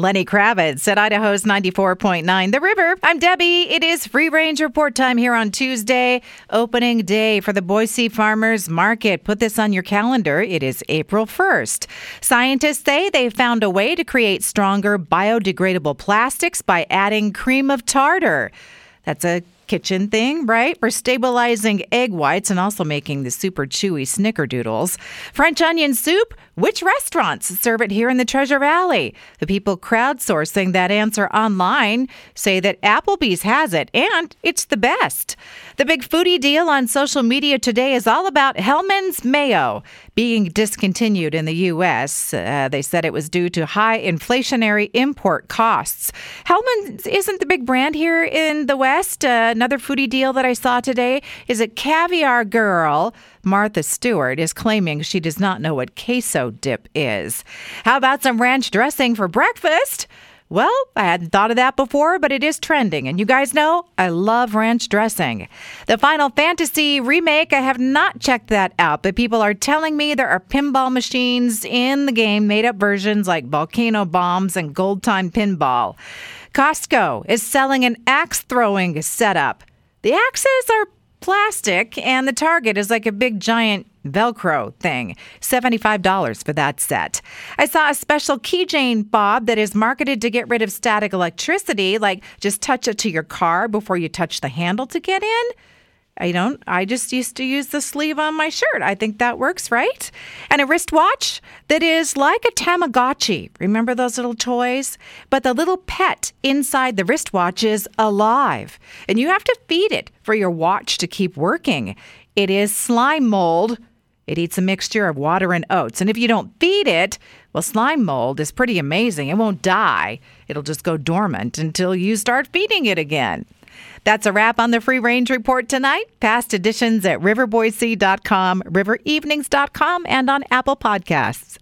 Lenny Kravitz at Idaho's 94.9 The River. I'm Debbie. It is free range report time here on Tuesday, opening day for the Boise Farmers Market. Put this on your calendar. It is April 1st. Scientists say they found a way to create stronger biodegradable plastics by adding cream of tartar. That's a kitchen thing, right? For stabilizing egg whites and also making the super chewy snickerdoodles. French onion soup, which restaurants serve it here in the Treasure Valley? The people crowdsourcing that answer online say that Applebee's has it and it's the best. The big foodie deal on social media today is all about Hellmann's Mayo being discontinued in the U.S. Uh, they said it was due to high inflationary import costs. Hellmann's isn't the big brand here in the West. Uh, another foodie deal that I saw today is a Caviar Girl. Martha Stewart is claiming she does not know what queso dip is. How about some ranch dressing for breakfast? Well, I hadn't thought of that before, but it is trending. And you guys know I love ranch dressing. The Final Fantasy remake, I have not checked that out, but people are telling me there are pinball machines in the game, made up versions like volcano bombs and gold time pinball. Costco is selling an axe throwing setup. The axes are plastic, and the target is like a big giant Velcro thing. $75 for that set. I saw a special keychain bob that is marketed to get rid of static electricity, like just touch it to your car before you touch the handle to get in. I don't. I just used to use the sleeve on my shirt. I think that works, right? And a wristwatch that is like a Tamagotchi. Remember those little toys? But the little pet inside the wristwatch is alive, and you have to feed it for your watch to keep working. It is slime mold. It eats a mixture of water and oats. And if you don't feed it, well, slime mold is pretty amazing. It won't die, it'll just go dormant until you start feeding it again. That's a wrap on the Free Range Report tonight. Past editions at riverboise.com, riverevenings.com, and on Apple Podcasts.